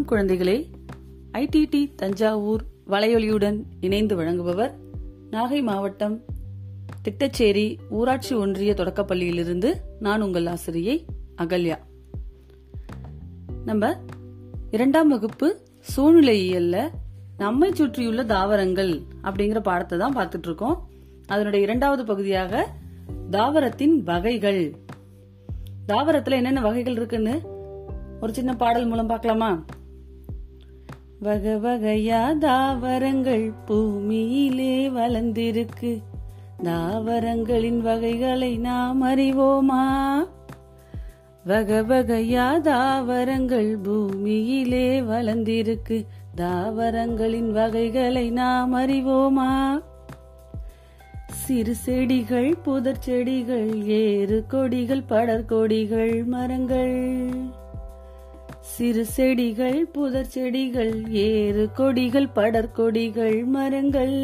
வணக்கம் குழந்தைகளே. ஐடிடி தஞ்சாவூர் வலையொலியுடன் இணைந்து வழங்குபவர் நாகை மாவட்டம் திட்டச்சேரி ஊராட்சி ஒன்றிய தொடக்கப்பள்ளியிலிருந்து நான் உங்கள் ஆசிரியை அகல்யா. நம்ம இரண்டாம் வகுப்பு சூழ்நிலையியல்ல நம்மை சுற்றியுள்ள தாவரங்கள் அப்படிங்கிற பாடத்தை தான் பார்த்துட்டு இருக்கோம் அதனுடைய இரண்டாவது பகுதியாக தாவரத்தின் வகைகள். தாவரத்துல என்னென்ன வகைகள் இருக்குன்னு ஒரு சின்ன பாடல் மூலம் பார்க்கலாமா? வகை வகையா தாவரங்கள் பூமியிலே வளர்ந்திருக்கு. தாவரங்களின் வகைகளை நாம் அறிவோமா? வகை வகையா தாவரங்கள் பூமியிலே வளர்ந்திருக்கு. தாவரங்களின் வகைகளை நாம் அறிவோமா? சிறு செடிகள் புதர் செடிகள் ஏறு கொடிகள் படர் கொடிகள் மரங்கள். சிறு செடிகள் புதர் செடிகள் ஏறு கொடிகள் படர் கொடிகள் மரங்கள்.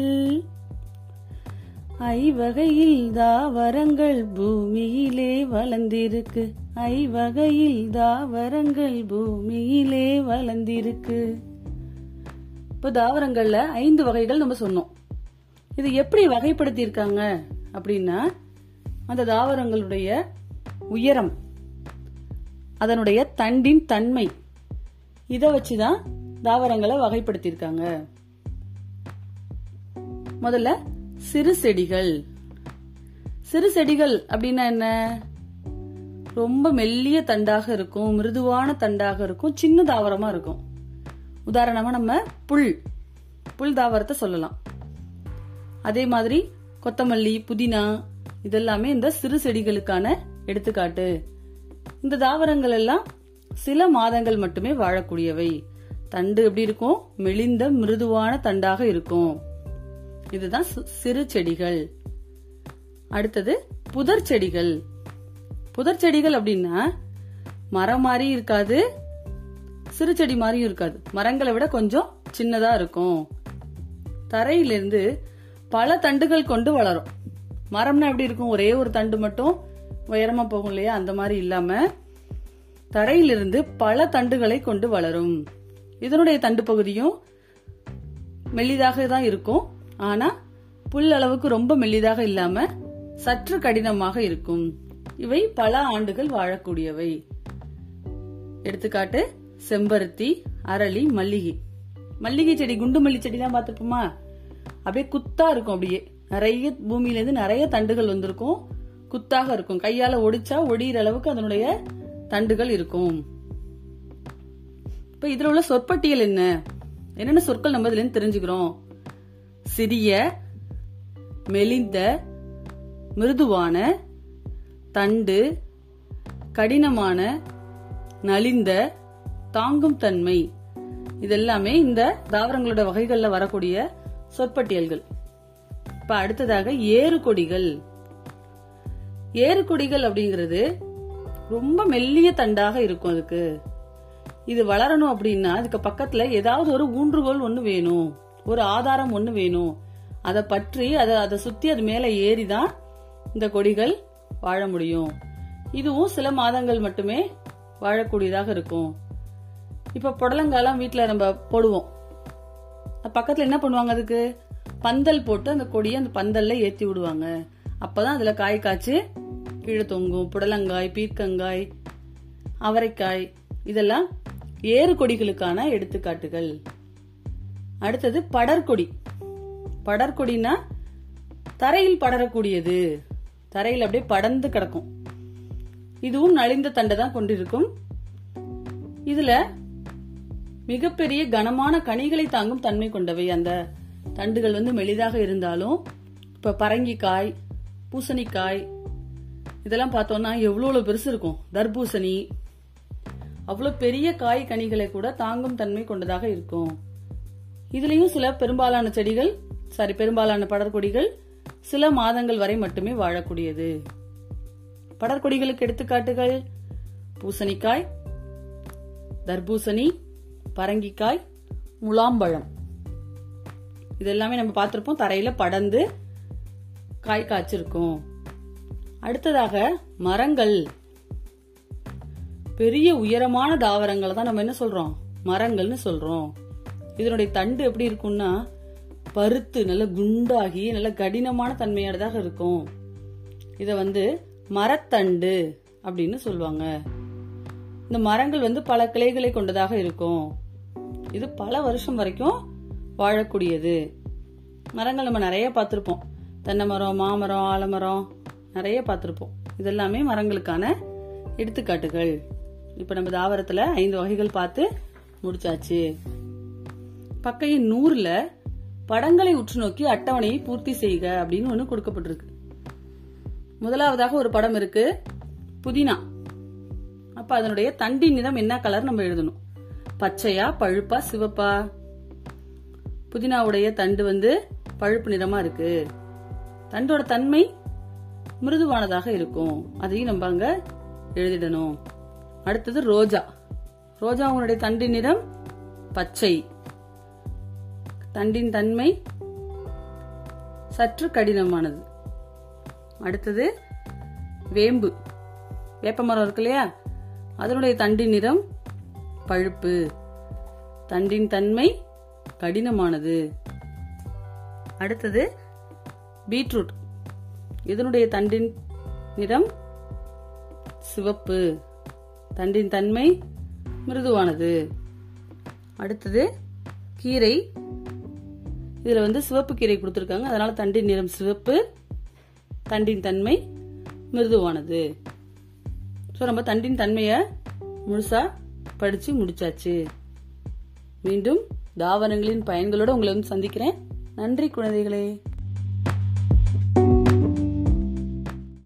ஐவகையில் தாவரங்கள் பூமியிலே வளர்ந்திருக்கு. ஐவகையில் தாவரங்கள் பூமியிலே வளர்ந்திருக்கு. இப்போ தாவரங்கள்ல ஐந்து வகைகள் நம்ம சொன்னோம். இது எப்படி வகைப்படுத்தியிருக்காங்க அப்படின்னா அந்த தாவரங்களுடைய உயரம் அதனுடைய தண்டின் தன்மை இதை வச்சு தான் தாவரங்களை வகைப்படுத்தியிருக்காங்க. முதல்ல சிறு செடிகள். சிறு செடிகள் அப்படின்னா என்ன? ரொம்ப மெல்லிய தண்டாக இருக்கும் மிருதுவான தண்டாக இருக்கும் சின்ன தாவரமா இருக்கும். உதாரணமா நம்ம புல் புல் தாவரத்தை சொல்லலாம். அதே மாதிரி கொத்தமல்லி புதினா இதெல்லாமே இந்த சிறு செடிகளுக்கான எடுத்துக்காட்டு. இந்த தாவரங்கள் எல்லாம் சில மாதங்கள் மட்டுமே வாழக்கூடியவை. தண்டு எப்படி இருக்கும்? மெலிந்த மிருதுவான தண்டாக இருக்கும். இதுதான் சிறு செடிகள். அடுத்தது புதர் செடிகள். புதர் செடிகள் அப்படின்னா மரம் மாதிரி இருக்காது சிறு செடி மாதிரியும் இருக்காது. மரங்களை விட கொஞ்சம் சின்னதா இருக்கும். தரையிலிருந்து பல தண்டுகள் கொண்டு வளரும். மரம்னா எப்படி இருக்கும்? ஒரே ஒரு தண்டு மட்டும் உயரமா போகும் இல்லையா? அந்த மாதிரி இல்லாம தரையிலிருந்து பல தண்டுகளை கொண்டு வளரும். இதனுடைய தண்டு பகுதியும் மெல்லிதாக தான் இருக்கும். ஆனா புல் அளவுக்கு ரொம்ப மெல்லிதாக இல்லாம சற்று கடினமாக இருக்கும். இவை பல ஆண்டுகள் வாழக்கூடியவை. எடுத்துக்காட்டு செம்பருத்தி அரளி மல்லிகை. மல்லிகை செடி குண்டு மல்லி செடி தான் பார்த்திருப்போமா? அப்படியே குத்தா இருக்கும் அப்படியே. நிறைய பூமியில இருந்து நிறைய தண்டுகள் வந்திருக்கும். குத்தாக இருக்கும். கையால ஒடிச்சா ஒடிகிற அளவுக்கு அதனுடைய தண்டுகள் இருக்கும். இப்ப இதுல உள்ள சொற்பட்டியல் என்ன? என்னென்ன சொற்கள் நம்ம இதுல தெரிஞ்சுக்கிறோம்? சிறிய மெலிந்த மிருதுவான தண்டு கடினமான நலிந்த தாங்கும் தன்மை. இதெல்லாமே இந்த தாவரங்களோட வகைகள்ல வரக்கூடிய சொற்பட்டியல்கள். இப்ப அடுத்ததாக ஏறு கொடிகள். ஏறு கொடிகள் அப்படிங்கிறது ரொம்ப மெல்லிய தண்டாக இருக்கும் அதுக்கு. இது வளரணும் அப்படின்னா அதுக்கு பக்கத்துல ஏதாவது ஒரு ஊன்றுகோல் ஒண்ணு வேணும். ஒரு ஆதாரம் ஒண்ணு வேணும். அதை பற்றி அதை அதை சுத்தி அது மேல ஏறிதான் இந்த கொடிகள் வாழ முடியும். இதுவும் சில மாதங்கள் மட்டுமே வாழக்கூடியதாக இருக்கும். இப்ப புடலங்காலாம் வீட்டுல நம்ம போடுவோம். பக்கத்துல என்ன பண்ணுவாங்க அதுக்கு? பந்தல் போட்டு அந்த கொடியை அந்த பந்தல்ல ஏத்தி விடுவாங்க. அப்பதான் அதுல காய் காய்ச்சி கீழே தொங்கும் புடலங்காய் பீர்க்கங்காய் அவரைக்காய் இதெல்லாம் ஏறு கொடிகளுக்கான எடுத்துக்காட்டுகள். அடுத்தது படர்கொடி படர்கொடினா தரையில் படரக்கூடியது. தரையில் அப்படியே படர்ந்து கிடக்கும். இதுவும் நலிந்த தண்டை தான் கொண்டிருக்கும். இதுல மிகப்பெரிய கனமான கனிகளை தாங்கும் தன்மை கொண்டவை. அந்த தண்டுகள் வந்து மெலிதாக இருந்தாலும் இப்ப பரங்கிக்காய் பூசணிக்காய் இதெல்லாம் பார்த்தோம்னா எவ்வளோ பெருசு இருக்கும். தர்பூசணி அவ்வளோ பெரிய காய் கனிகளை கூட தாங்கும் தன்மை கொண்டதாக இருக்கும். இதுலேயும் சில பெரும்பாலான செடிகள் சாரி பெரும்பாலான படர்கொடிகள் சில மாதங்கள் வரை மட்டுமே வாழக்கூடியது. படர்கொடிகளுக்கு எடுத்துக்காட்டுகள் பூசணிக்காய் தர்பூசணி பரங்கிக்காய் முலாம்பழம். இதெல்லாமே நம்ம பார்த்துருப்போம். தரையில படந்து காய் காய்ச்சிருக்கும். அடுத்ததாக மரங்கள். பெரிய உயரமான தாவரங்களை தான் நம்ம என்ன சொல்றோம்? மரங்கள்னு சொல்றோம். இதனுடைய தண்டு எப்படி இருக்கும்னா பருத்து நல்ல குண்டாகி நல்ல கடினமான தன்மையானதாக இருக்கும். இத வந்து மரத்தண்டு அப்படின்னு சொல்லுவாங்க. இந்த மரங்கள் வந்து பல கிளைகளை கொண்டதாக இருக்கும். இது பல வருஷம் வரைக்கும் வாழக்கூடியது. மரங்கள் நம்ம நிறைய பார்த்துருப்போம். தென்னை மரம் மாமரம் ஆலமரம் நிறைய பார்த்துருப்போம். இதெல்லாமே மரங்களுக்கான எடுத்துக்காட்டுகள். இப்போ நம்ம தாவரத்தில் ஐந்து வகைகள் பார்த்து முடிச்சாச்சு. பக்கையின் நூறுல படங்களை உற்று நோக்கி அட்டவணையை பூர்த்தி செய்க அப்படின்னு ஒன்று கொடுக்கப்பட்டிருக்கு. முதலாவதாக ஒரு படம் இருக்கு புதினா. அப்ப அதனுடைய தண்டின் நிறம் என்ன கலர் நம்ம எழுதணும்? பச்சையா பழுப்பா சிவப்பா? புதினாவுடைய தண்டு வந்து பழுப்பு நிறமா இருக்கு. தண்டோட தன்மை மிருதுவானதாக இருக்கும். அதையும் நம்ம அங்க எழுதிடணும். அடுத்தது ரோஜா. ரோஜா உங்களுடைய தண்டின் நிறம் பச்சை. தண்டின் தன்மை சற்று கடினமானது. அடுத்தது வேம்பு. வேப்பமரம் இருக்கு இல்லையா? அதனுடைய தண்டின் நிறம் பழுப்பு. தண்டின் தன்மை கடினமானது. அடுத்தது பீட்ரூட். இதனுடைய தண்டின் நிறம் சிவப்பு. தண்டின் தன்மை மிருதுவானது. அடுத்தது கீரை. இதில் வந்து சிவப்பு கீரை கொடுத்துருக்காங்க. அதனால தண்டின் நிறம் சிவப்பு தண்டின் தன்மை மிருதுவானது. ஸோ நம்ம தண்டின் தன்மையை முழுசா படிச்சு முடிச்சாச்சு. மீண்டும் தாவரங்களின் பயன்களோடு உங்களை வந்து சந்திக்கிறேன். நன்றி குழந்தைகளே.